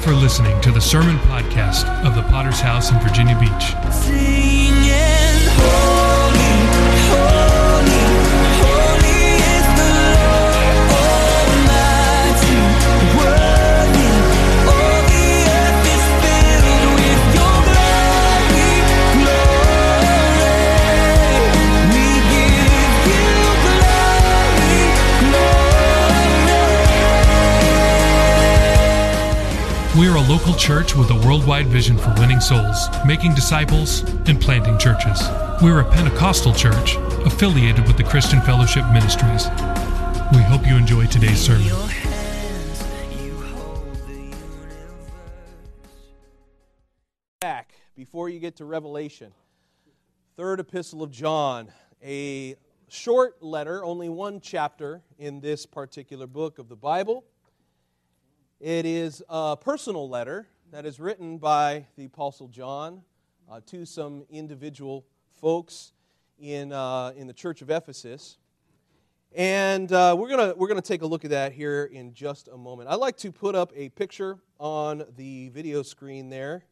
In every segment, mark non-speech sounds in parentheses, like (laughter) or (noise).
for listening to the sermon podcast of the Potter's House in Virginia Beach. We are a local church with a worldwide vision for winning souls, making disciples, and planting churches. We're a Pentecostal church affiliated with the Christian Fellowship Ministries. We hope you enjoy today's sermon. Back before you get to Revelation. Third epistle of John, a short letter, only one chapter in this particular book of the Bible. It is a personal letter that is written by the Apostle John uh, to some individual folks in, uh, in the church of Ephesus. And uh, we're going we're gonna take a look at that here in just a moment. I'd like to put up a picture on the video screen there.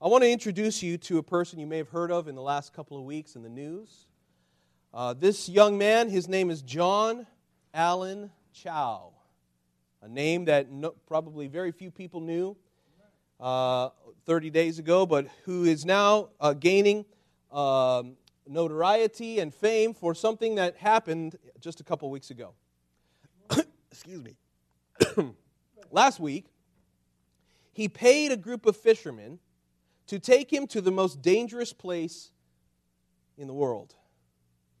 I want to introduce you to a person you may have heard of in the last couple of weeks in the news. Uh, this young man, his name is John Allen Chau, a name that no, probably very few people knew uh, 30 days ago, but who is now uh, gaining um, notoriety and fame for something that happened just a couple weeks ago. (coughs) Excuse me. (coughs) Last week, he paid a group of fishermen to take him to the most dangerous place in the world,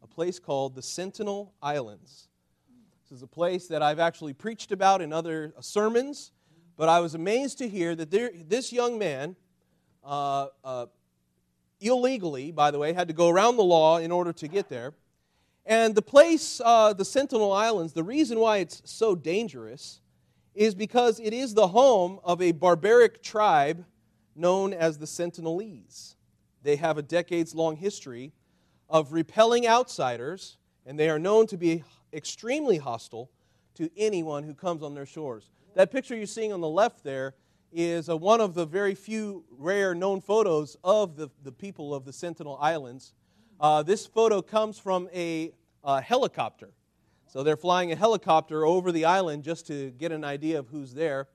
a place called the Sentinel Islands. Is a place that I've actually preached about in other sermons, but I was amazed to hear that there, this young man, uh, uh, illegally, by the way, had to go around the law in order to get there. And the place, uh, the Sentinel Islands, the reason why it's so dangerous is because it is the home of a barbaric tribe known as the Sentinelese. They have a decades long history of repelling outsiders, and they are known to be extremely hostile to anyone who comes on their shores. That picture you're seeing on the left there is uh, one of the very few rare known photos of the, the people of the Sentinel Islands. Uh, this photo comes from a uh, helicopter. So they're flying a helicopter over the island just to get an idea of who's there.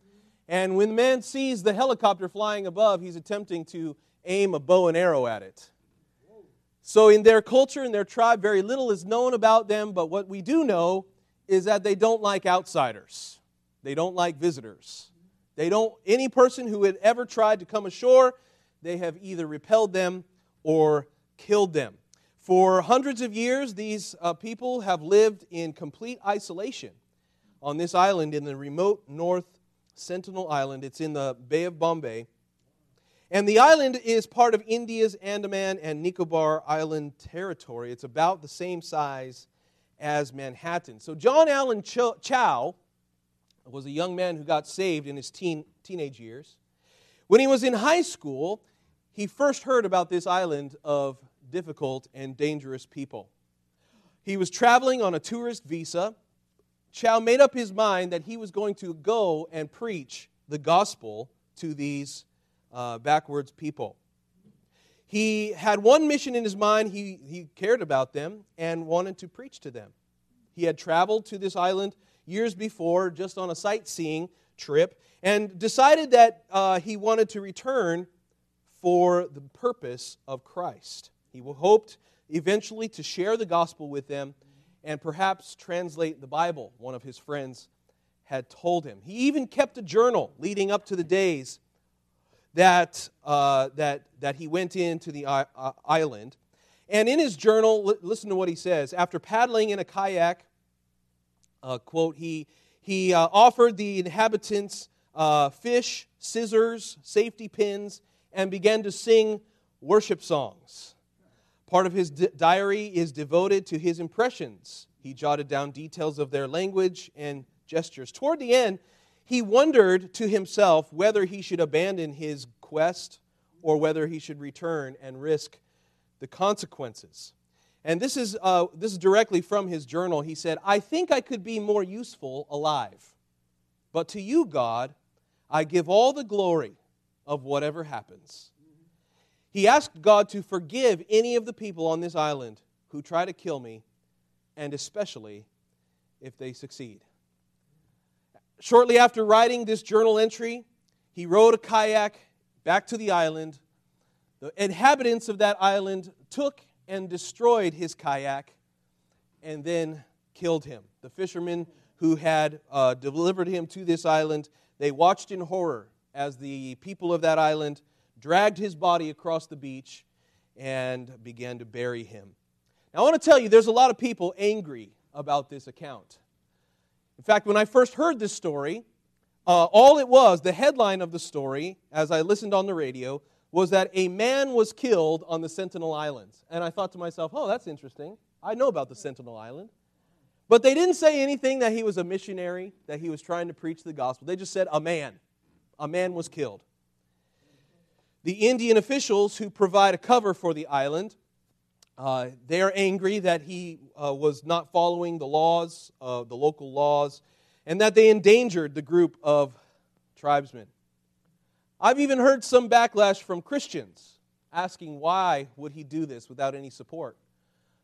And when the man sees the helicopter flying above, he's attempting to aim a bow and arrow at it. So, in their culture, in their tribe, very little is known about them, but what we do know is that they don't like outsiders. They don't like visitors. They don't, any person who had ever tried to come ashore, they have either repelled them or killed them. For hundreds of years, these uh, people have lived in complete isolation on this island in the remote North Sentinel Island. It's in the Bay of Bombay. And the island is part of India's Andaman and Nicobar Island territory. It's about the same size as Manhattan. So, John Allen Chau was a young man who got saved in his teen, teenage years. When he was in high school, he first heard about this island of difficult and dangerous people. He was traveling on a tourist visa. Chau made up his mind that he was going to go and preach the gospel to these uh, backwards people. He had one mission in his mind. He, he cared about them and wanted to preach to them. He had traveled to this island years before, just on a sightseeing trip, and decided that uh, he wanted to return for the purpose of Christ. He hoped eventually to share the gospel with them and perhaps translate the Bible, one of his friends had told him. He even kept a journal leading up to the days that, uh, that, that he went into the I- uh, island. And in his journal, li- listen to what he says. After paddling in a kayak, uh, quote, he, he uh, offered the inhabitants uh, fish, scissors, safety pins, and began to sing worship songs. Part of his di- diary is devoted to his impressions. He jotted down details of their language and gestures. Toward the end, he wondered to himself whether he should abandon his quest or whether he should return and risk the consequences. And this is, uh, this is directly from his journal. He said, I think I could be more useful alive. But to you, God, I give all the glory of whatever happens. He asked God to forgive any of the people on this island who try to kill me, and especially if they succeed. Shortly after writing this journal entry, he rowed a kayak back to the island. The inhabitants of that island took and destroyed his kayak and then killed him. The fishermen who had uh, delivered him to this island, they watched in horror as the people of that island dragged his body across the beach and began to bury him. Now, I want to tell you, there's a lot of people angry about this account. In fact, when I first heard this story, uh, all it was, the headline of the story, as I listened on the radio, was that a man was killed on the Sentinel Islands. And I thought to myself, oh, that's interesting. I know about the Sentinel Island. But they didn't say anything that he was a missionary, that he was trying to preach the gospel. They just said, a man. A man was killed. The Indian officials who provide a cover for the island, uh, they're angry that he uh, was not following the laws, uh, the local laws, and that they endangered the group of tribesmen. I've even heard some backlash from Christians asking why would he do this without any support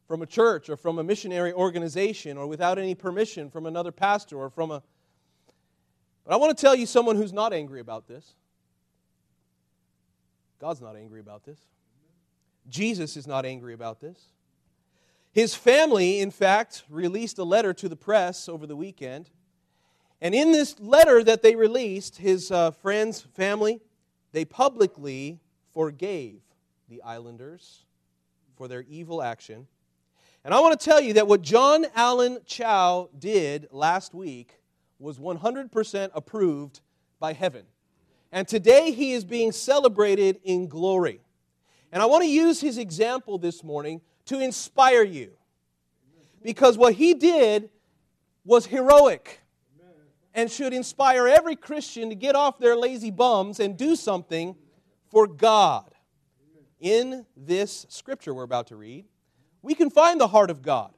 from a church or from a missionary organization or without any permission from another pastor or from a But I want to tell you someone who's not angry about this. God's not angry about this. Jesus is not angry about this. His family, in fact, released a letter to the press over the weekend. And in this letter that they released, his uh, friends, family, they publicly forgave the islanders for their evil action. And I want to tell you that what John Allen Chau did last week was 100% approved by heaven. And today he is being celebrated in glory. And I want to use his example this morning to inspire you. Because what he did was heroic and should inspire every Christian to get off their lazy bums and do something for God. In this scripture we're about to read, we can find the heart of God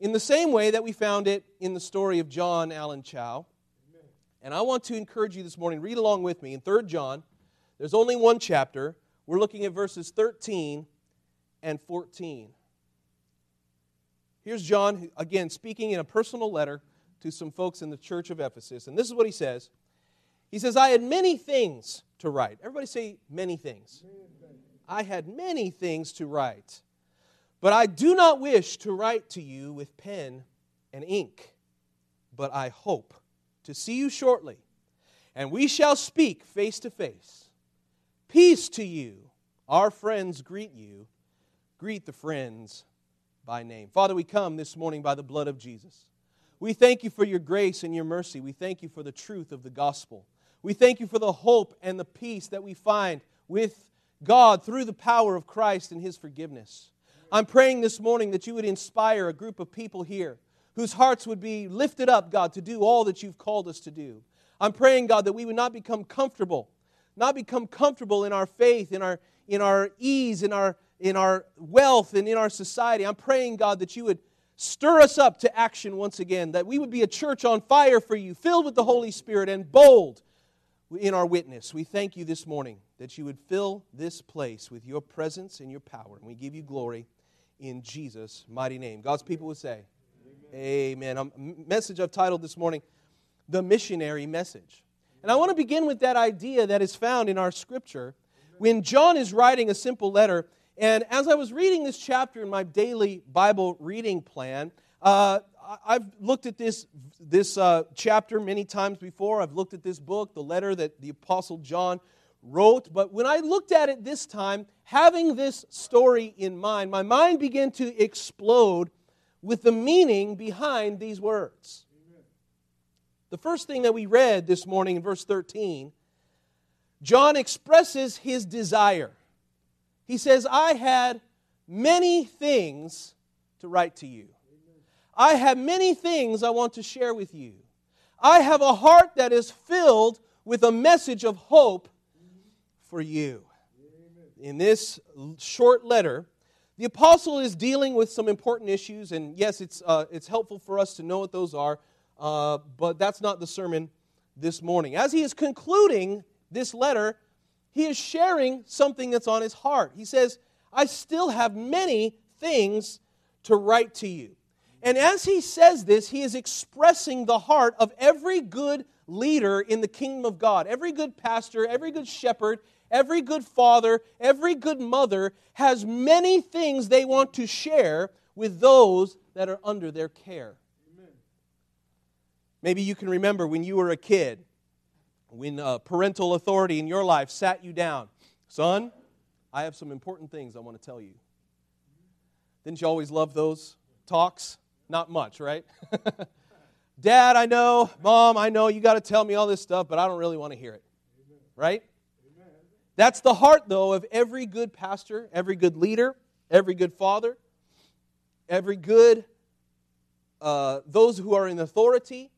in the same way that we found it in the story of John Allen Chau. And I want to encourage you this morning, read along with me in 3 John. There's only one chapter. We're looking at verses 13 and 14. Here's John, again, speaking in a personal letter to some folks in the church of Ephesus. And this is what he says He says, I had many things to write. Everybody say, many things. I had many things to write. But I do not wish to write to you with pen and ink, but I hope to see you shortly, and we shall speak face to face. Peace to you. Our friends greet you. Greet the friends by name. Father, we come this morning by the blood of Jesus. We thank you for your grace and your mercy. We thank you for the truth of the gospel. We thank you for the hope and the peace that we find with God through the power of Christ and his forgiveness. I'm praying this morning that you would inspire a group of people here whose hearts would be lifted up, God, to do all that you've called us to do. I'm praying, God, that we would not become comfortable, not become comfortable in our faith, in our, in our ease, in our, in our wealth, and in our society. I'm praying, God, that you would stir us up to action once again, that we would be a church on fire for you, filled with the Holy Spirit and bold in our witness. We thank you this morning that you would fill this place with your presence and your power. And we give you glory in Jesus' mighty name. God's people would say, Amen. A message I've titled this morning, The Missionary Message. And I want to begin with that idea that is found in our scripture when John is writing a simple letter. And as I was reading this chapter in my daily Bible reading plan, uh, I've looked at this, this uh, chapter many times before. I've looked at this book, the letter that the Apostle John wrote. But when I looked at it this time, having this story in mind, my mind began to explode with the meaning behind these words. The first thing that we read this morning in verse 13, John expresses his desire. He says, I had many things to write to you. I have many things I want to share with you. I have a heart that is filled with a message of hope for you. In this short letter, the apostle is dealing with some important issues, and yes, it's, uh, it's helpful for us to know what those are, uh, but that's not the sermon this morning. As he is concluding this letter, he is sharing something that's on his heart. He says, I still have many things to write to you. And as he says this, he is expressing the heart of every good leader in the kingdom of God. Every good pastor, every good shepherd, every good father, every good mother has many things they want to share with those that are under their care. Maybe you can remember when you were a kid, when uh, parental authority in your life sat you down. Son, I have some important things I want to tell you. Didn't you always love those talks? Not much, right? (laughs) Dad, I know. Mom, I know. You got to tell me all this stuff, but I don't really want to hear it. Right? That's the heart, though, of every good pastor, every good leader, every good father, every good, uh, those who are in authority.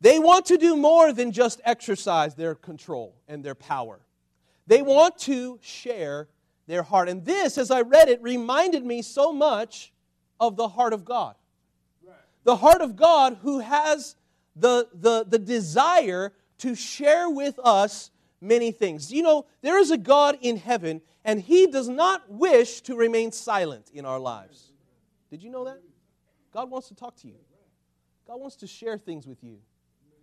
They want to do more than just exercise their control and their power. They want to share their heart. And this, as I read it, reminded me so much of the heart of God. The heart of God who has the, the, the desire to share with us many things. You know, there is a God in heaven, and He does not wish to remain silent in our lives. Did you know that? God wants to talk to you, God wants to share things with you.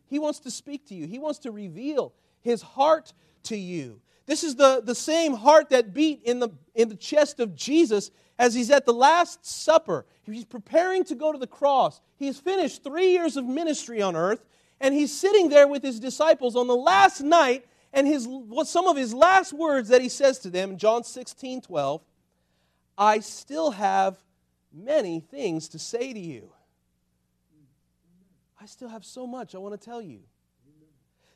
He wants to speak to you, He wants to reveal His heart to you. This is the, the same heart that beat in the, in the chest of Jesus as he's at the Last Supper. He's preparing to go to the cross. He's finished three years of ministry on earth, and he's sitting there with his disciples on the last night, and his, some of his last words that he says to them in John 16 12, I still have many things to say to you. I still have so much I want to tell you.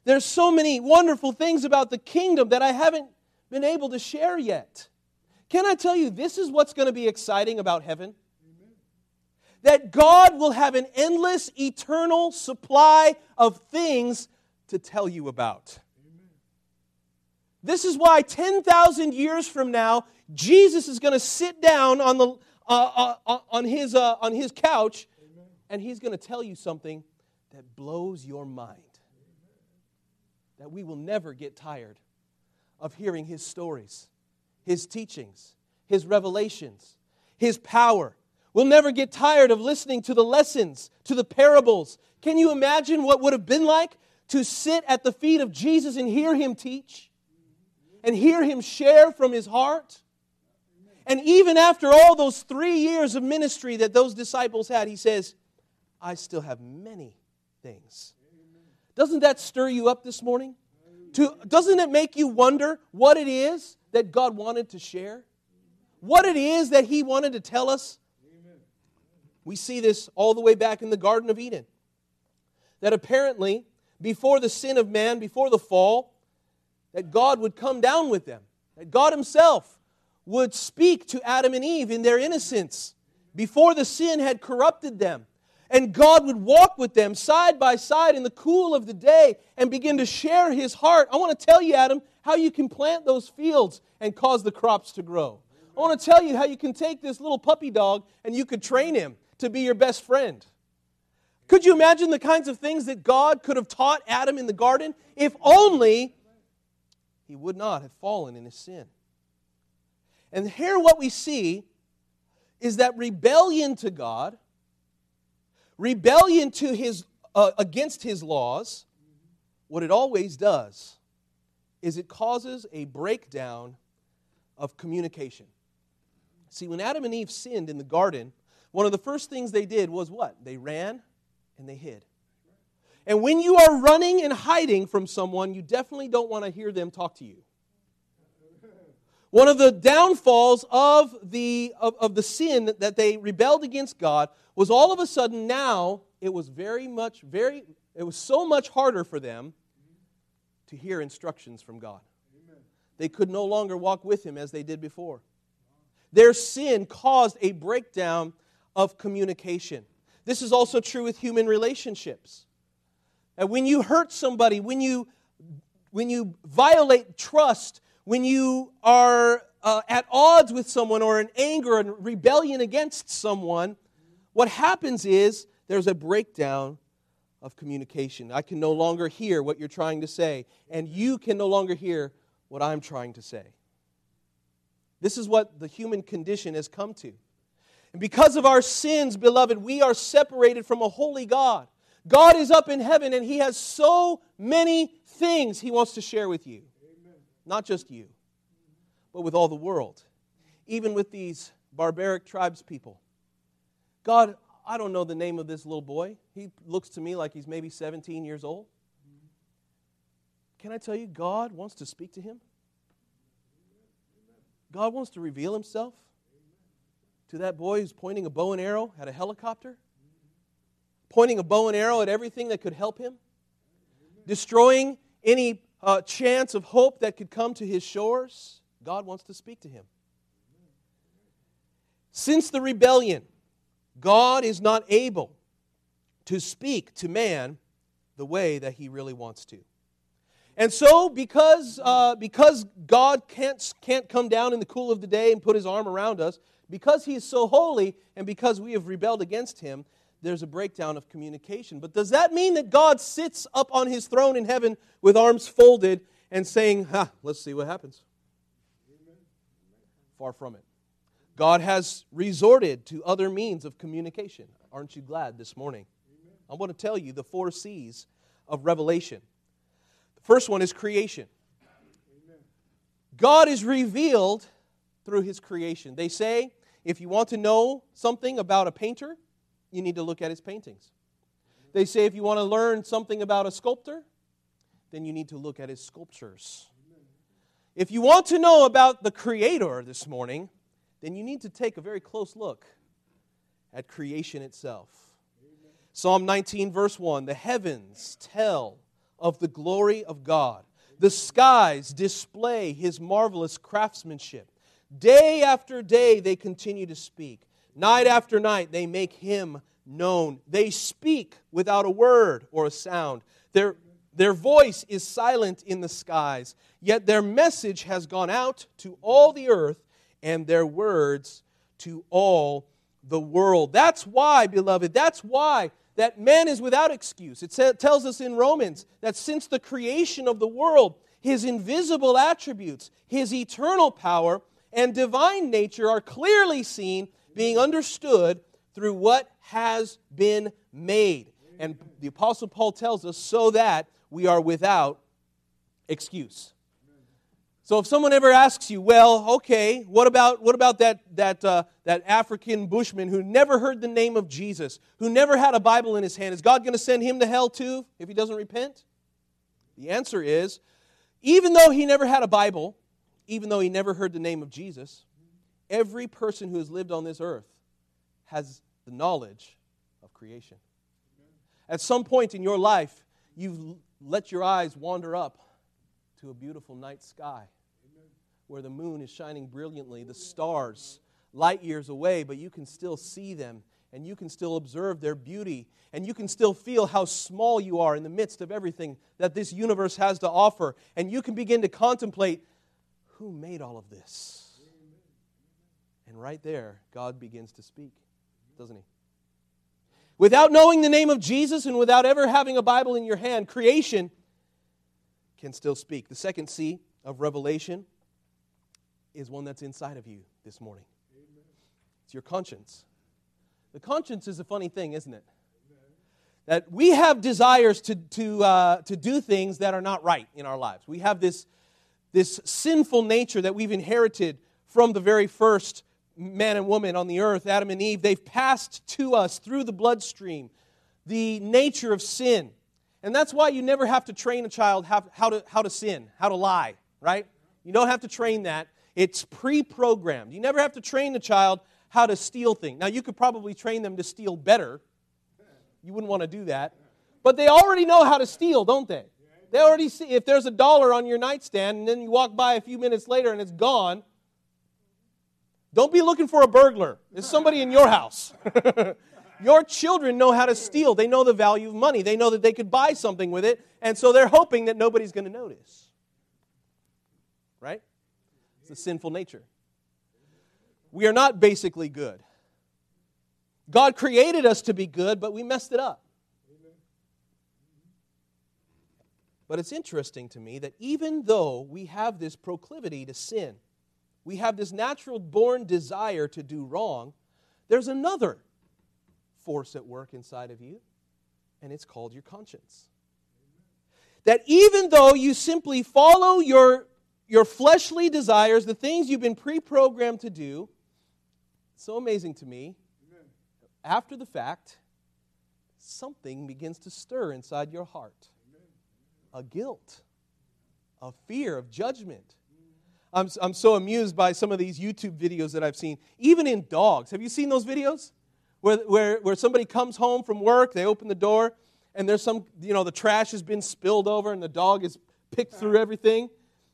There's so many wonderful things about the kingdom that I haven't been able to share yet. Can I tell you, this is what's going to be exciting about heaven? That God will have an endless, eternal supply of things to tell you about. This is why 10,000 years from now, Jesus is going to sit down on, the, uh, uh, on, his, uh, on his couch and he's going to tell you something that blows your mind. That we will never get tired of hearing his stories, his teachings, his revelations, his power. We'll never get tired of listening to the lessons, to the parables. Can you imagine what would have been like to sit at the feet of Jesus and hear him teach and hear him share from his heart? And even after all those three years of ministry that those disciples had, he says, I still have many things. Doesn't that stir you up this morning? To, doesn't it make you wonder what it is that God wanted to share? What it is that He wanted to tell us? We see this all the way back in the Garden of Eden. That apparently, before the sin of man, before the fall, that God would come down with them. That God Himself would speak to Adam and Eve in their innocence before the sin had corrupted them and God would walk with them side by side in the cool of the day and begin to share his heart. I want to tell you, Adam, how you can plant those fields and cause the crops to grow. I want to tell you how you can take this little puppy dog and you could train him to be your best friend. Could you imagine the kinds of things that God could have taught Adam in the garden if only he would not have fallen in his sin? And here, what we see is that rebellion to God rebellion to his, uh, against his laws, what it always does is it causes a breakdown of communication. See, when Adam and Eve sinned in the garden, one of the first things they did was what? They ran and they hid. And when you are running and hiding from someone, you definitely don't want to hear them talk to you. One of the downfalls of the, of, of the sin that they rebelled against God was all of a sudden now it was very much, very, it was so much harder for them to hear instructions from God. They could no longer walk with Him as they did before. Their sin caused a breakdown of communication. This is also true with human relationships. And when you hurt somebody, when you, when you violate trust, when you are uh, at odds with someone or in anger and rebellion against someone, what happens is there's a breakdown of of communication. I can no longer hear what you're trying to say, and you can no longer hear what I'm trying to say. This is what the human condition has come to. And because of our sins, beloved, we are separated from a holy God. God is up in heaven and He has so many things He wants to share with you. Not just you, but with all the world, even with these barbaric tribes people. God, I don't know the name of this little boy. He looks to me like he's maybe 17 years old. Can I tell you, God wants to speak to him? God wants to reveal himself to that boy who's pointing a bow and arrow at a helicopter, pointing a bow and arrow at everything that could help him, destroying any uh, chance of hope that could come to his shores. God wants to speak to him. Since the rebellion, God is not able to speak to man the way that he really wants to. And so, because, uh, because God can't, can't come down in the cool of the day and put his arm around us, because he is so holy, and because we have rebelled against him, there's a breakdown of communication. But does that mean that God sits up on his throne in heaven with arms folded and saying, ha, let's see what happens? Far from it. God has resorted to other means of communication. Aren't you glad this morning? I want to tell you the four C's of revelation. The first one is creation. God is revealed through his creation. They say if you want to know something about a painter, you need to look at his paintings. They say if you want to learn something about a sculptor, then you need to look at his sculptures. If you want to know about the Creator this morning, then you need to take a very close look at creation itself. Psalm 19, verse 1 The heavens tell of the glory of God, the skies display his marvelous craftsmanship. Day after day they continue to speak, night after night they make him known. They speak without a word or a sound. Their, their voice is silent in the skies, yet their message has gone out to all the earth and their words to all the world. That's why, beloved, that's why that man is without excuse. It tells us in Romans that since the creation of the world, his invisible attributes, his eternal power, and divine nature are clearly seen, being understood through what has been made. And the Apostle Paul tells us so that we are without excuse. So if someone ever asks you, well, okay, what about, what about that, that, uh, that African bushman who never heard the name of Jesus, who never had a Bible in his hand? Is God going to send him to hell too if he doesn't repent? The answer is, even though he never had a Bible, even though he never heard the name of Jesus, every person who has lived on this earth has the knowledge of creation. At some point in your life, you've let your eyes wander up to a beautiful night sky where the moon is shining brilliantly, the stars light years away, but you can still see them and you can still observe their beauty and you can still feel how small you are in the midst of everything that this universe has to offer. And you can begin to contemplate who made all of this? And right there, God begins to speak, doesn't he? Without knowing the name of Jesus and without ever having a Bible in your hand, creation can still speak. The second C of revelation is one that's inside of you this morning. It's your conscience. The conscience is a funny thing, isn't it? That we have desires to, to, uh, to do things that are not right in our lives. We have this, this sinful nature that we've inherited from the very first man and woman on the earth, Adam and Eve. They've passed to us through the bloodstream the nature of sin. And that's why you never have to train a child how, how, to, how to sin, how to lie, right? You don't have to train that. It's pre programmed. You never have to train the child how to steal things. Now, you could probably train them to steal better. You wouldn't want to do that. But they already know how to steal, don't they? They already see if there's a dollar on your nightstand and then you walk by a few minutes later and it's gone. Don't be looking for a burglar. There's somebody in your house. (laughs) your children know how to steal. They know the value of money. They know that they could buy something with it, and so they're hoping that nobody's going to notice. Right? It's a sinful nature. We are not basically good. God created us to be good, but we messed it up. But it's interesting to me that even though we have this proclivity to sin, we have this natural born desire to do wrong, there's another force at work inside of you, and it's called your conscience. That even though you simply follow your, your fleshly desires, the things you've been pre programmed to do, so amazing to me, after the fact, something begins to stir inside your heart a guilt, a fear of judgment. I'm, I'm so amused by some of these YouTube videos that I've seen, even in dogs. Have you seen those videos? Where, where, where somebody comes home from work, they open the door, and there's some, you know, the trash has been spilled over, and the dog is picked through uh-huh. everything.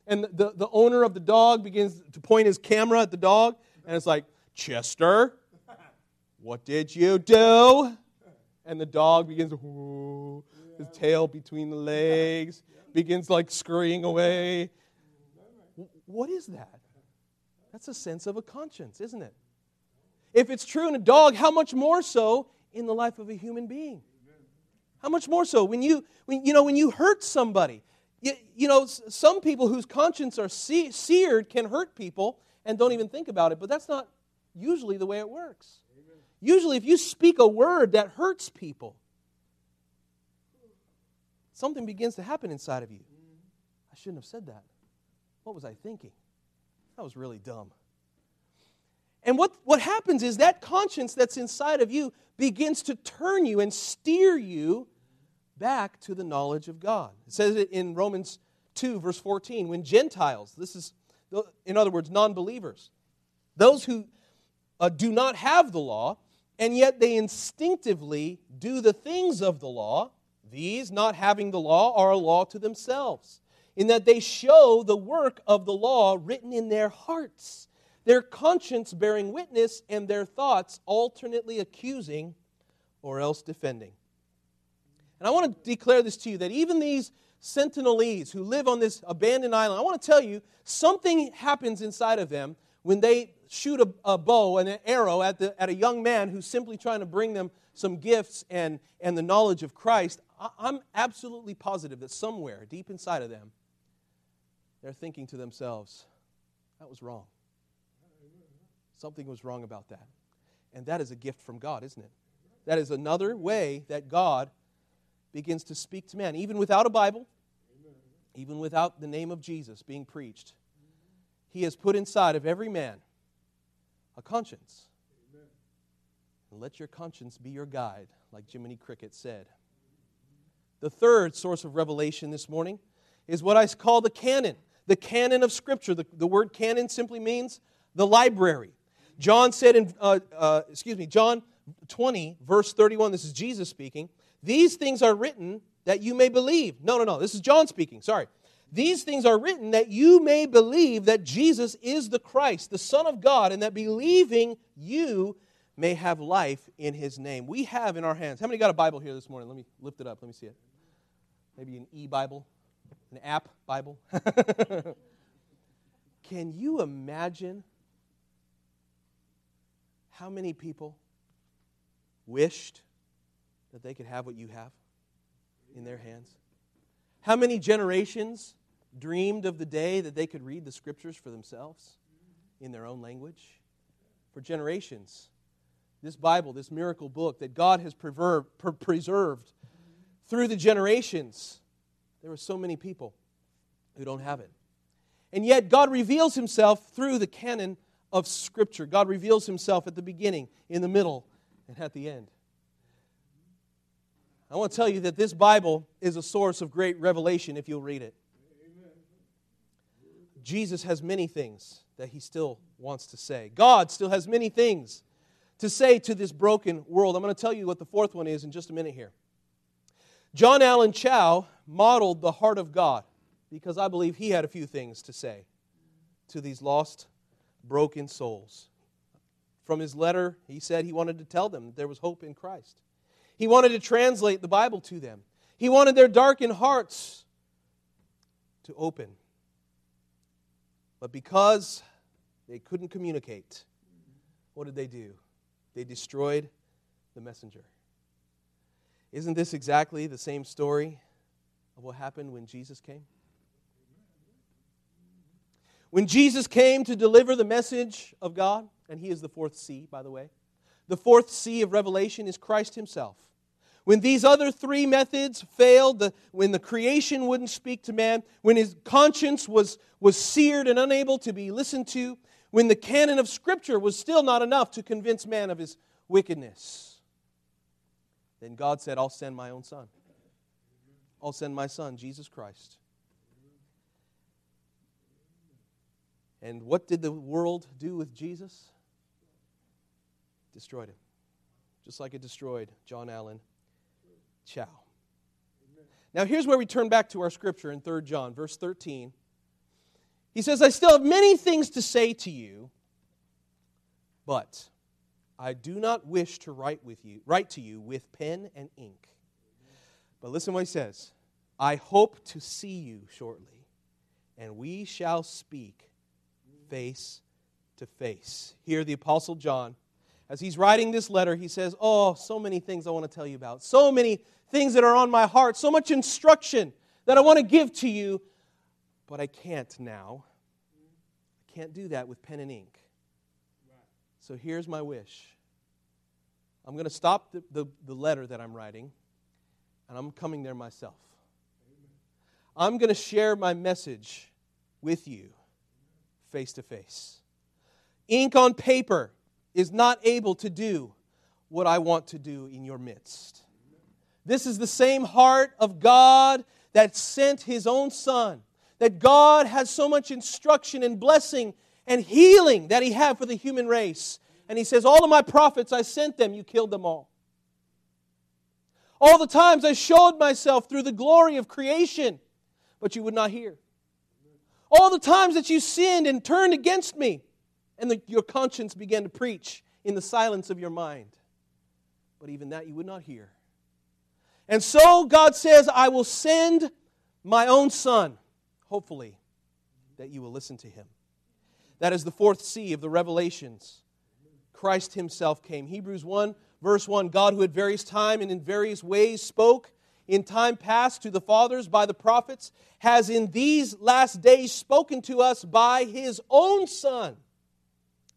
And the, the owner of the dog begins to point his camera at the dog, and it's like, Chester, what did you do? And the dog begins to, his tail between the legs, begins like scurrying away. What is that? That's a sense of a conscience, isn't it? If it's true in a dog, how much more so in the life of a human being? How much more so when you, when, you know, when you hurt somebody? You, you know, some people whose conscience are se- seared can hurt people and don't even think about it, but that's not usually the way it works. Usually, if you speak a word that hurts people, something begins to happen inside of you. I shouldn't have said that. What was I thinking? That was really dumb. And what, what happens is that conscience that's inside of you begins to turn you and steer you back to the knowledge of God. It says it in Romans 2, verse 14, when Gentiles, this is, in other words, non believers, those who uh, do not have the law, and yet they instinctively do the things of the law, these, not having the law, are a law to themselves, in that they show the work of the law written in their hearts, their conscience bearing witness, and their thoughts alternately accusing or else defending. And I want to declare this to you that even these sentinelese who live on this abandoned island, I want to tell you something happens inside of them when they shoot a, a bow and an arrow at, the, at a young man who's simply trying to bring them some gifts and, and the knowledge of Christ. I, I'm absolutely positive that somewhere deep inside of them, they're thinking to themselves, that was wrong. Something was wrong about that. And that is a gift from God, isn't it? That is another way that God begins to speak to man, even without a Bible, even without the name of Jesus being preached. He has put inside of every man a conscience. And let your conscience be your guide, like Jiminy Cricket said. The third source of revelation this morning is what I call the canon, the canon of Scripture. The, the word canon simply means the library. John said in, uh, uh, excuse me, John 20, verse 31, this is Jesus speaking. These things are written that you may believe. No, no, no, this is John speaking, sorry. These things are written that you may believe that Jesus is the Christ, the Son of God, and that believing you may have life in his name. We have in our hands. How many got a Bible here this morning? Let me lift it up. Let me see it. Maybe an e Bible, an app Bible. (laughs) Can you imagine how many people wished that they could have what you have in their hands? How many generations dreamed of the day that they could read the scriptures for themselves in their own language? For generations, this Bible, this miracle book that God has preserved through the generations, there are so many people who don't have it. And yet, God reveals himself through the canon of Scripture. God reveals himself at the beginning, in the middle, and at the end. I want to tell you that this Bible is a source of great revelation if you'll read it. Jesus has many things that he still wants to say. God still has many things to say to this broken world. I'm going to tell you what the fourth one is in just a minute here. John Allen Chau modeled the heart of God because I believe he had a few things to say to these lost, broken souls. From his letter, he said he wanted to tell them that there was hope in Christ. He wanted to translate the Bible to them. He wanted their darkened hearts to open. But because they couldn't communicate, what did they do? They destroyed the messenger. Isn't this exactly the same story of what happened when Jesus came? When Jesus came to deliver the message of God, and he is the fourth C, by the way, the fourth C of Revelation is Christ himself. When these other three methods failed, the, when the creation wouldn't speak to man, when his conscience was, was seared and unable to be listened to, when the canon of Scripture was still not enough to convince man of his wickedness, then God said, I'll send my own son. I'll send my son, Jesus Christ. And what did the world do with Jesus? Destroyed him. Just like it destroyed John Allen Chau. Now, here's where we turn back to our scripture in 3 John, verse 13. He says, I still have many things to say to you, but I do not wish to write with you, write to you with pen and ink. But listen what he says. I hope to see you shortly, and we shall speak face to face. Here, the Apostle John, as he's writing this letter, he says, Oh, so many things I want to tell you about, so many things that are on my heart, so much instruction that I want to give to you, but I can't now. I can't do that with pen and ink. So here's my wish I'm going to stop the, the, the letter that I'm writing, and I'm coming there myself. I'm going to share my message with you face to face. Ink on paper is not able to do what I want to do in your midst. This is the same heart of God that sent his own son. That God has so much instruction and blessing and healing that he had for the human race. And he says, All of my prophets, I sent them, you killed them all. All the times I showed myself through the glory of creation, but you would not hear. All the times that you sinned and turned against me, and the, your conscience began to preach in the silence of your mind. But even that you would not hear. And so God says, I will send my own son, hopefully, that you will listen to him. That is the fourth C of the revelations. Christ himself came. Hebrews 1, verse 1 God, who at various time and in various ways spoke in time past to the fathers by the prophets, has in these last days spoken to us by his own Son,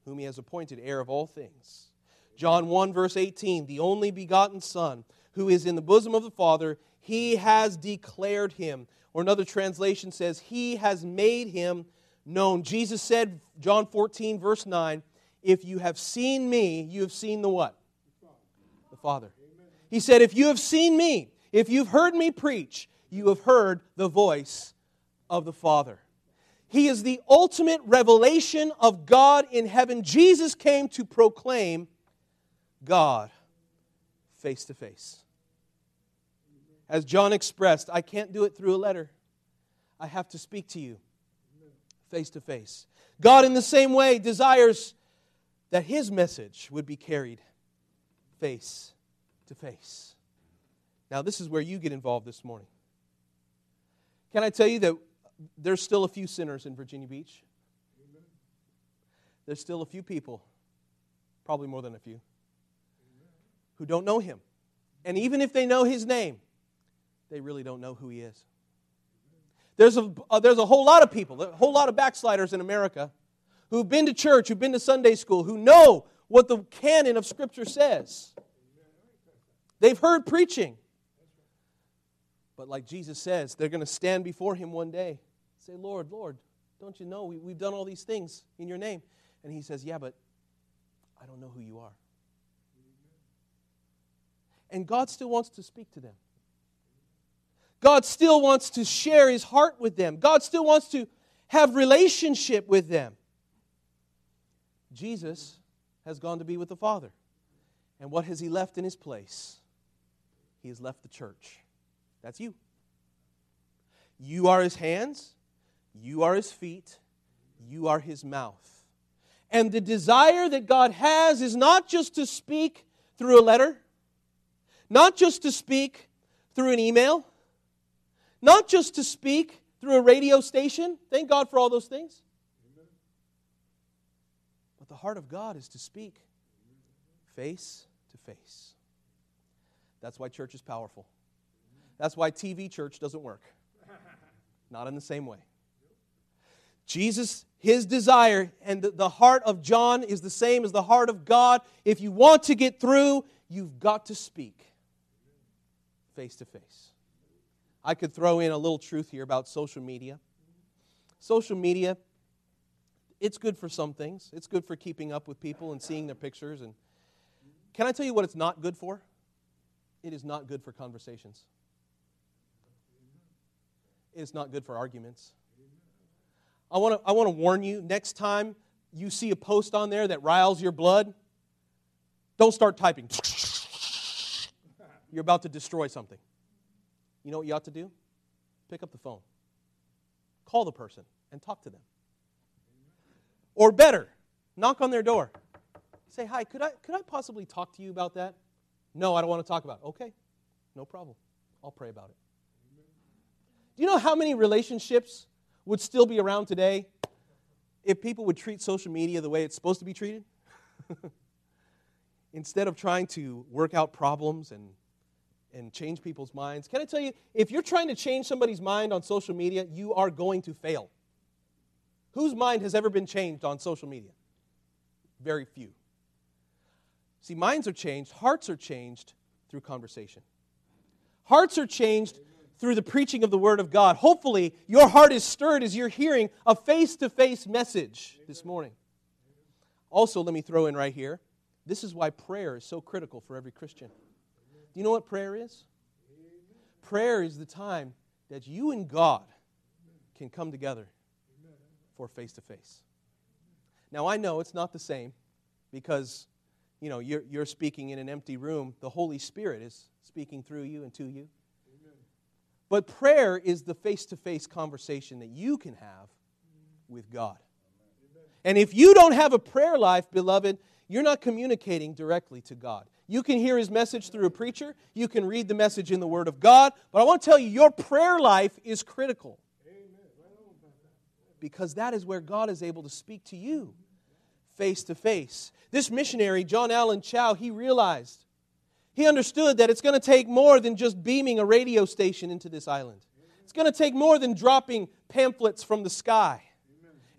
whom he has appointed heir of all things. John 1, verse 18 the only begotten Son who is in the bosom of the Father, he has declared him. Or another translation says, he has made him known. Jesus said, John 14, verse 9, if you have seen me, you have seen the what? The Father. He said, if you have seen me, if you've heard me preach, you have heard the voice of the Father. He is the ultimate revelation of God in heaven. Jesus came to proclaim God face to face. As John expressed, I can't do it through a letter. I have to speak to you face to face. God, in the same way, desires that his message would be carried face to face. Now, this is where you get involved this morning. Can I tell you that there's still a few sinners in Virginia Beach? There's still a few people, probably more than a few, who don't know him. And even if they know his name, they really don't know who he is. There's a, uh, there's a whole lot of people, a whole lot of backsliders in America who've been to church, who've been to Sunday school, who know what the canon of Scripture says. They've heard preaching. But like Jesus says, they're going to stand before him one day. Say, Lord, Lord, don't you know we, we've done all these things in your name? And he says, Yeah, but I don't know who you are. And God still wants to speak to them. God still wants to share his heart with them. God still wants to have relationship with them. Jesus has gone to be with the Father. And what has he left in his place? He has left the church. That's you. You are his hands, you are his feet, you are his mouth. And the desire that God has is not just to speak through a letter, not just to speak through an email, not just to speak through a radio station. Thank God for all those things. But the heart of God is to speak face to face. That's why church is powerful. That's why TV church doesn't work. Not in the same way. Jesus, his desire and the, heart of John is the same as the heart of God. If you want to get through, you've got to speak face to face. I could throw in a little truth here about social media. Social media, it's good for some things. It's good for keeping up with people and seeing their pictures. And can I tell you what it's not good for? It is not good for conversations. It is not good for arguments. I want to I want to warn you next time you see a post on there that riles your blood, don't start typing. You're about to destroy something. You know what you ought to do? Pick up the phone. Call the person and talk to them. Or better, knock on their door. Say, "Hi, could I could I possibly talk to you about that?" No, I don't want to talk about it. Okay. No problem. I'll pray about it. Do you know how many relationships would still be around today if people would treat social media the way it's supposed to be treated? (laughs) Instead of trying to work out problems and, and change people's minds. Can I tell you, if you're trying to change somebody's mind on social media, you are going to fail. Whose mind has ever been changed on social media? Very few. See, minds are changed, hearts are changed through conversation. Hearts are changed through the preaching of the Word of God. Hopefully, your heart is stirred as you're hearing a face to face message this morning. Also, let me throw in right here this is why prayer is so critical for every Christian. Do you know what prayer is? Prayer is the time that you and God can come together for face to face. Now, I know it's not the same because, you know, you're, you're speaking in an empty room. The Holy Spirit is speaking through you and to you. But prayer is the face to face conversation that you can have with God. And if you don't have a prayer life, beloved, you're not communicating directly to God. You can hear his message through a preacher, you can read the message in the Word of God, but I want to tell you, your prayer life is critical. Because that is where God is able to speak to you face to face. This missionary, John Allen Chau, he realized he understood that it's going to take more than just beaming a radio station into this island. It's going to take more than dropping pamphlets from the sky.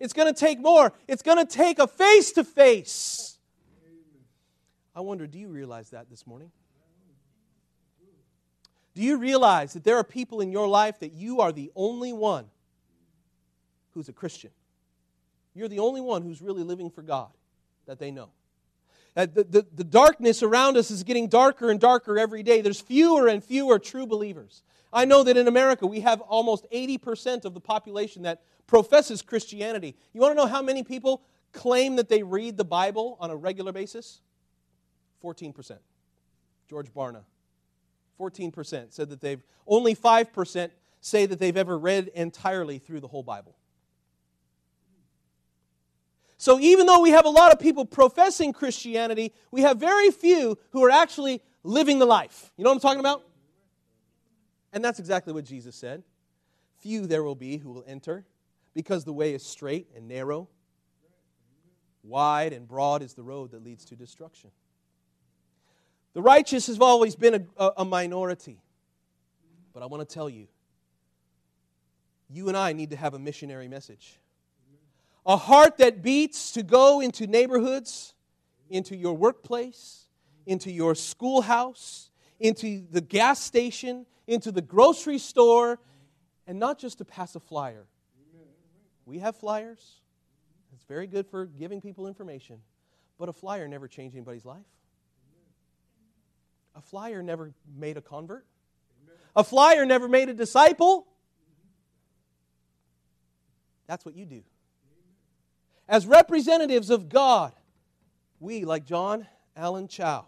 It's going to take more. It's going to take a face to face. I wonder, do you realize that this morning? Do you realize that there are people in your life that you are the only one who's a Christian? You're the only one who's really living for God that they know. That the, the, the darkness around us is getting darker and darker every day. There's fewer and fewer true believers. I know that in America we have almost 80% of the population that professes Christianity. You want to know how many people claim that they read the Bible on a regular basis? 14%. George Barna. 14% said that they've, only 5% say that they've ever read entirely through the whole Bible. So even though we have a lot of people professing Christianity, we have very few who are actually living the life. You know what I'm talking about? And that's exactly what Jesus said. Few there will be who will enter, because the way is straight and narrow. Wide and broad is the road that leads to destruction. The righteous has always been a, a minority. But I want to tell you, you and I need to have a missionary message a heart that beats to go into neighborhoods, into your workplace, into your schoolhouse, into the gas station, into the grocery store, and not just to pass a flyer. We have flyers. It's very good for giving people information. But a flyer never changed anybody's life. A flyer never made a convert. A flyer never made a disciple. That's what you do. As representatives of God, we, like John Allen Chau,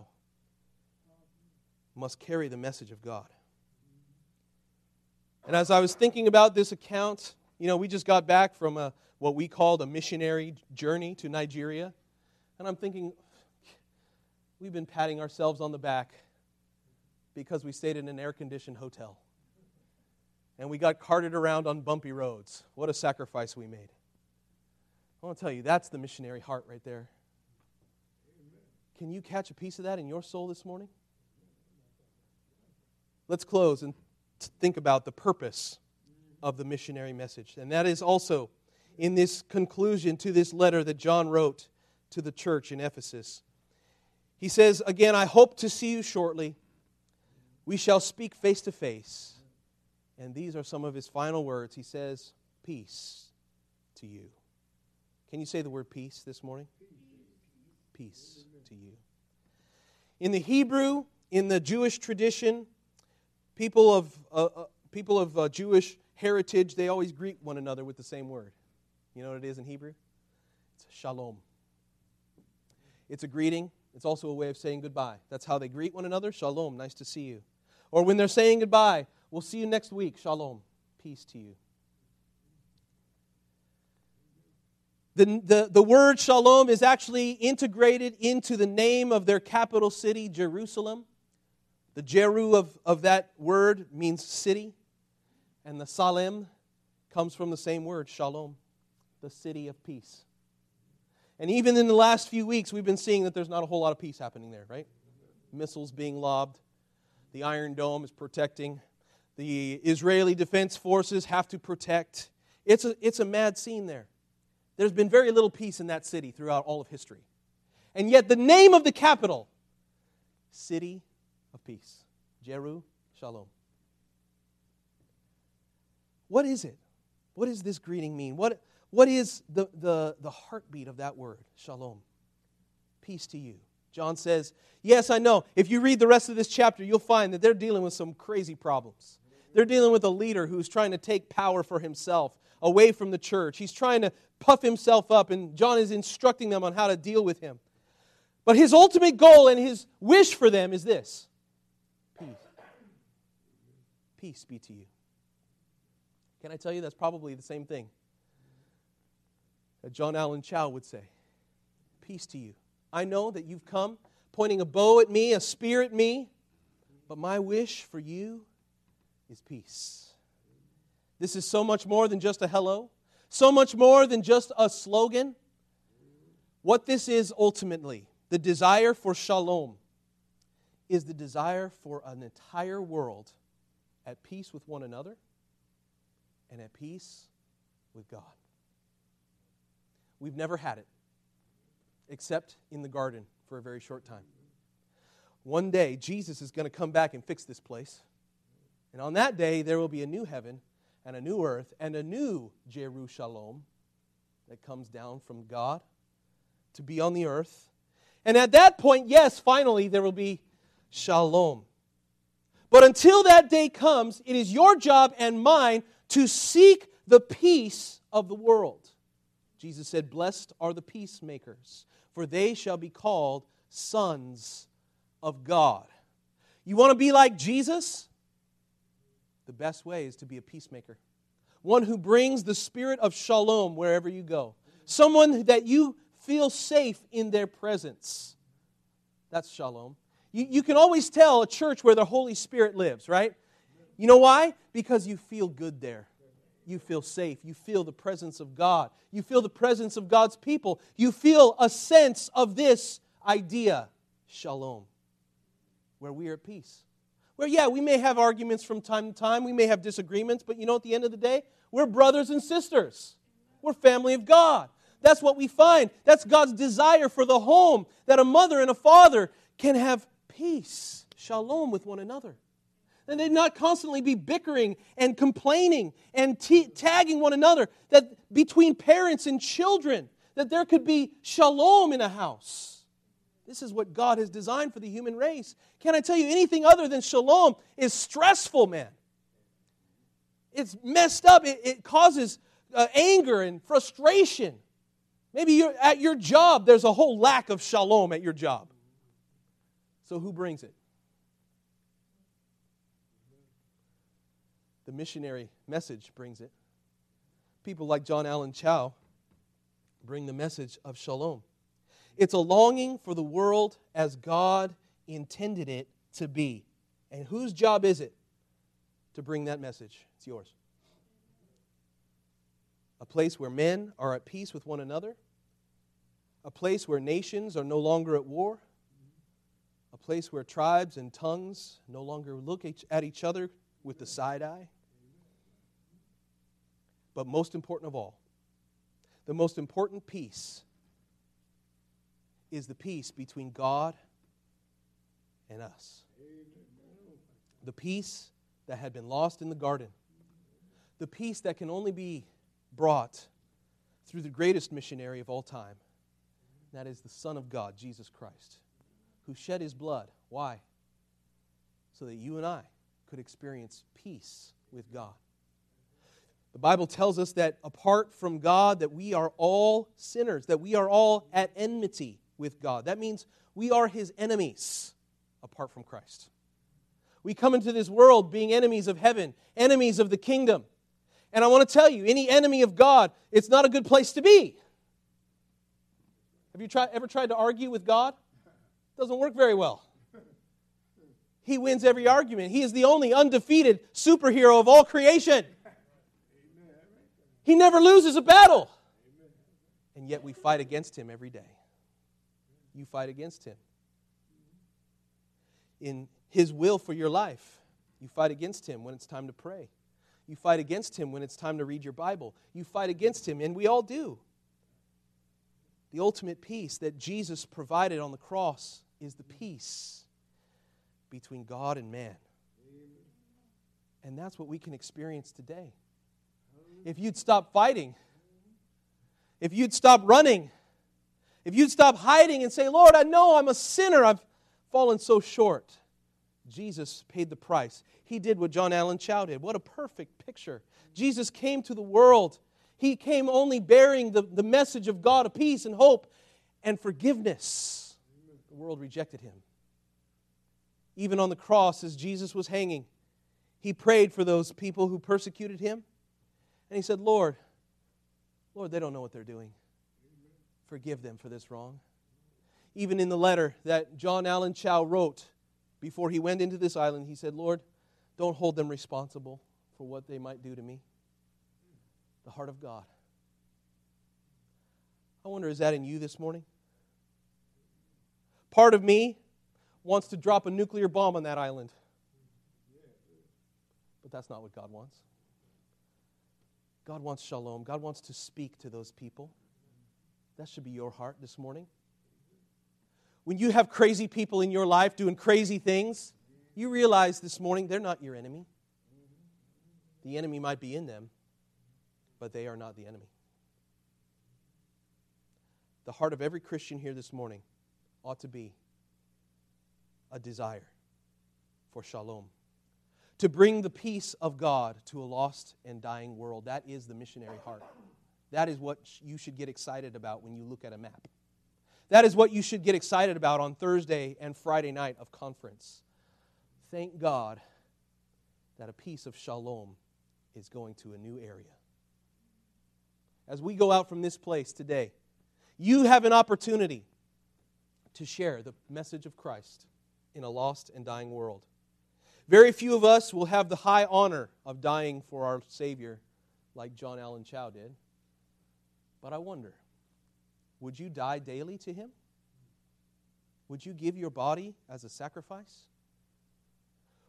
must carry the message of God. And as I was thinking about this account, you know, we just got back from a, what we called a missionary journey to Nigeria. And I'm thinking, we've been patting ourselves on the back because we stayed in an air conditioned hotel. And we got carted around on bumpy roads. What a sacrifice we made. I want to tell you, that's the missionary heart right there. Can you catch a piece of that in your soul this morning? Let's close. And think about the purpose of the missionary message. And that is also in this conclusion to this letter that John wrote to the church in Ephesus. He says, Again, I hope to see you shortly. We shall speak face to face. And these are some of his final words. He says, Peace to you. Can you say the word peace this morning? Peace to you. In the Hebrew, in the Jewish tradition, people of, uh, uh, people of uh, Jewish heritage, they always greet one another with the same word. You know what it is in Hebrew? It's shalom. It's a greeting. It's also a way of saying goodbye. That's how they greet one another. Shalom, nice to see you. Or when they're saying goodbye, we'll see you next week. Shalom, peace to you. The, the, the word shalom is actually integrated into the name of their capital city, Jerusalem. The Jeru of, of that word means city, and the Salem comes from the same word, shalom, the city of peace. And even in the last few weeks, we've been seeing that there's not a whole lot of peace happening there, right? Missiles being lobbed, the Iron Dome is protecting, the Israeli Defense Forces have to protect. It's a, it's a mad scene there. There's been very little peace in that city throughout all of history. And yet, the name of the capital, City of Peace, Jeru Shalom. What is it? What does this greeting mean? What, what is the, the, the heartbeat of that word, Shalom? Peace to you. John says, Yes, I know. If you read the rest of this chapter, you'll find that they're dealing with some crazy problems. They're dealing with a leader who's trying to take power for himself away from the church. He's trying to puff himself up, and John is instructing them on how to deal with him. But his ultimate goal and his wish for them is this peace. Peace be to you. Can I tell you that's probably the same thing that John Allen Chau would say? Peace to you. I know that you've come pointing a bow at me, a spear at me, but my wish for you is peace. This is so much more than just a hello, so much more than just a slogan. What this is ultimately, the desire for shalom, is the desire for an entire world at peace with one another and at peace with God. We've never had it, except in the garden for a very short time. One day, Jesus is going to come back and fix this place. And on that day, there will be a new heaven and a new earth and a new Jerusalem that comes down from God to be on the earth. And at that point, yes, finally, there will be shalom. But until that day comes, it is your job and mine to seek the peace of the world. Jesus said, Blessed are the peacemakers, for they shall be called sons of God. You want to be like Jesus? The best way is to be a peacemaker, one who brings the spirit of shalom wherever you go, someone that you feel safe in their presence. That's shalom. You, you can always tell a church where the Holy Spirit lives, right? You know why? Because you feel good there. You feel safe. You feel the presence of God. You feel the presence of God's people. You feel a sense of this idea, shalom, where we are at peace. Where, yeah, we may have arguments from time to time, we may have disagreements, but you know, at the end of the day, we're brothers and sisters. We're family of God. That's what we find. That's God's desire for the home, that a mother and a father can have peace, shalom with one another. And they'd not constantly be bickering and complaining and t- tagging one another. That between parents and children, that there could be shalom in a house. This is what God has designed for the human race. Can I tell you anything other than shalom is stressful, man? It's messed up. It, it causes uh, anger and frustration. Maybe you're at your job, there's a whole lack of shalom at your job. So who brings it? The missionary message brings it. People like John Allen Chau bring the message of shalom. It's a longing for the world as God intended it to be. And whose job is it to bring that message? It's yours. A place where men are at peace with one another, a place where nations are no longer at war, a place where tribes and tongues no longer look at each other with the side eye. But most important of all, the most important peace is the peace between God and us. The peace that had been lost in the garden. The peace that can only be brought through the greatest missionary of all time. That is the Son of God, Jesus Christ, who shed his blood. Why? So that you and I could experience peace with God. The Bible tells us that apart from God that we are all sinners, that we are all at enmity with God. That means we are his enemies apart from Christ. We come into this world being enemies of heaven, enemies of the kingdom. And I want to tell you, any enemy of God, it's not a good place to be. Have you try, ever tried to argue with God? It doesn't work very well. He wins every argument. He is the only undefeated superhero of all creation. He never loses a battle. And yet we fight against him every day. You fight against him. In his will for your life, you fight against him when it's time to pray. You fight against him when it's time to read your Bible. You fight against him, and we all do. The ultimate peace that Jesus provided on the cross is the peace between God and man. And that's what we can experience today. If you'd stop fighting, if you'd stop running, if you'd stop hiding and say, Lord, I know I'm a sinner, I've fallen so short. Jesus paid the price. He did what John Allen Chau did. What a perfect picture. Jesus came to the world. He came only bearing the, the message of God of peace and hope and forgiveness. The world rejected him. Even on the cross, as Jesus was hanging, he prayed for those people who persecuted him. And he said, Lord, Lord, they don't know what they're doing. Forgive them for this wrong. Even in the letter that John Allen Chau wrote before he went into this island, he said, Lord, don't hold them responsible for what they might do to me. The heart of God. I wonder, is that in you this morning? Part of me wants to drop a nuclear bomb on that island. But that's not what God wants. God wants shalom. God wants to speak to those people. That should be your heart this morning. When you have crazy people in your life doing crazy things, you realize this morning they're not your enemy. The enemy might be in them, but they are not the enemy. The heart of every Christian here this morning ought to be a desire for shalom to bring the peace of God to a lost and dying world. That is the missionary heart. That is what you should get excited about when you look at a map. That is what you should get excited about on Thursday and Friday night of conference. Thank God that a piece of shalom is going to a new area. As we go out from this place today, you have an opportunity to share the message of Christ in a lost and dying world. Very few of us will have the high honor of dying for our Savior like John Allen Chau did. But I wonder would you die daily to Him? Would you give your body as a sacrifice?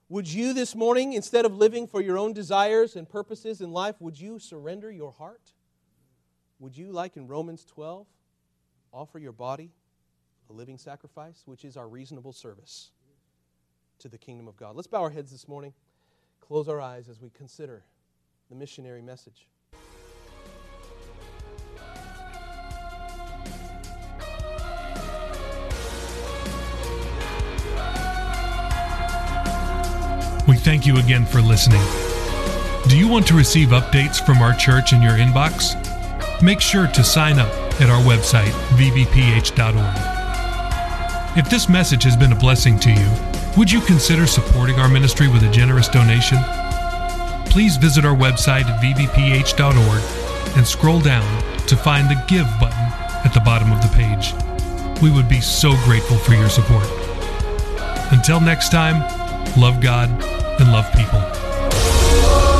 Would you this morning, instead of living for your own desires and purposes in life, would you surrender your heart? Would you, like in Romans 12, offer your body a living sacrifice, which is our reasonable service? To the kingdom of God. Let's bow our heads this morning, close our eyes as we consider the missionary message. We thank you again for listening. Do you want to receive updates from our church in your inbox? Make sure to sign up at our website, vbph.org. If this message has been a blessing to you, would you consider supporting our ministry with a generous donation? Please visit our website at vbph.org and scroll down to find the Give button at the bottom of the page. We would be so grateful for your support. Until next time, love God and love people.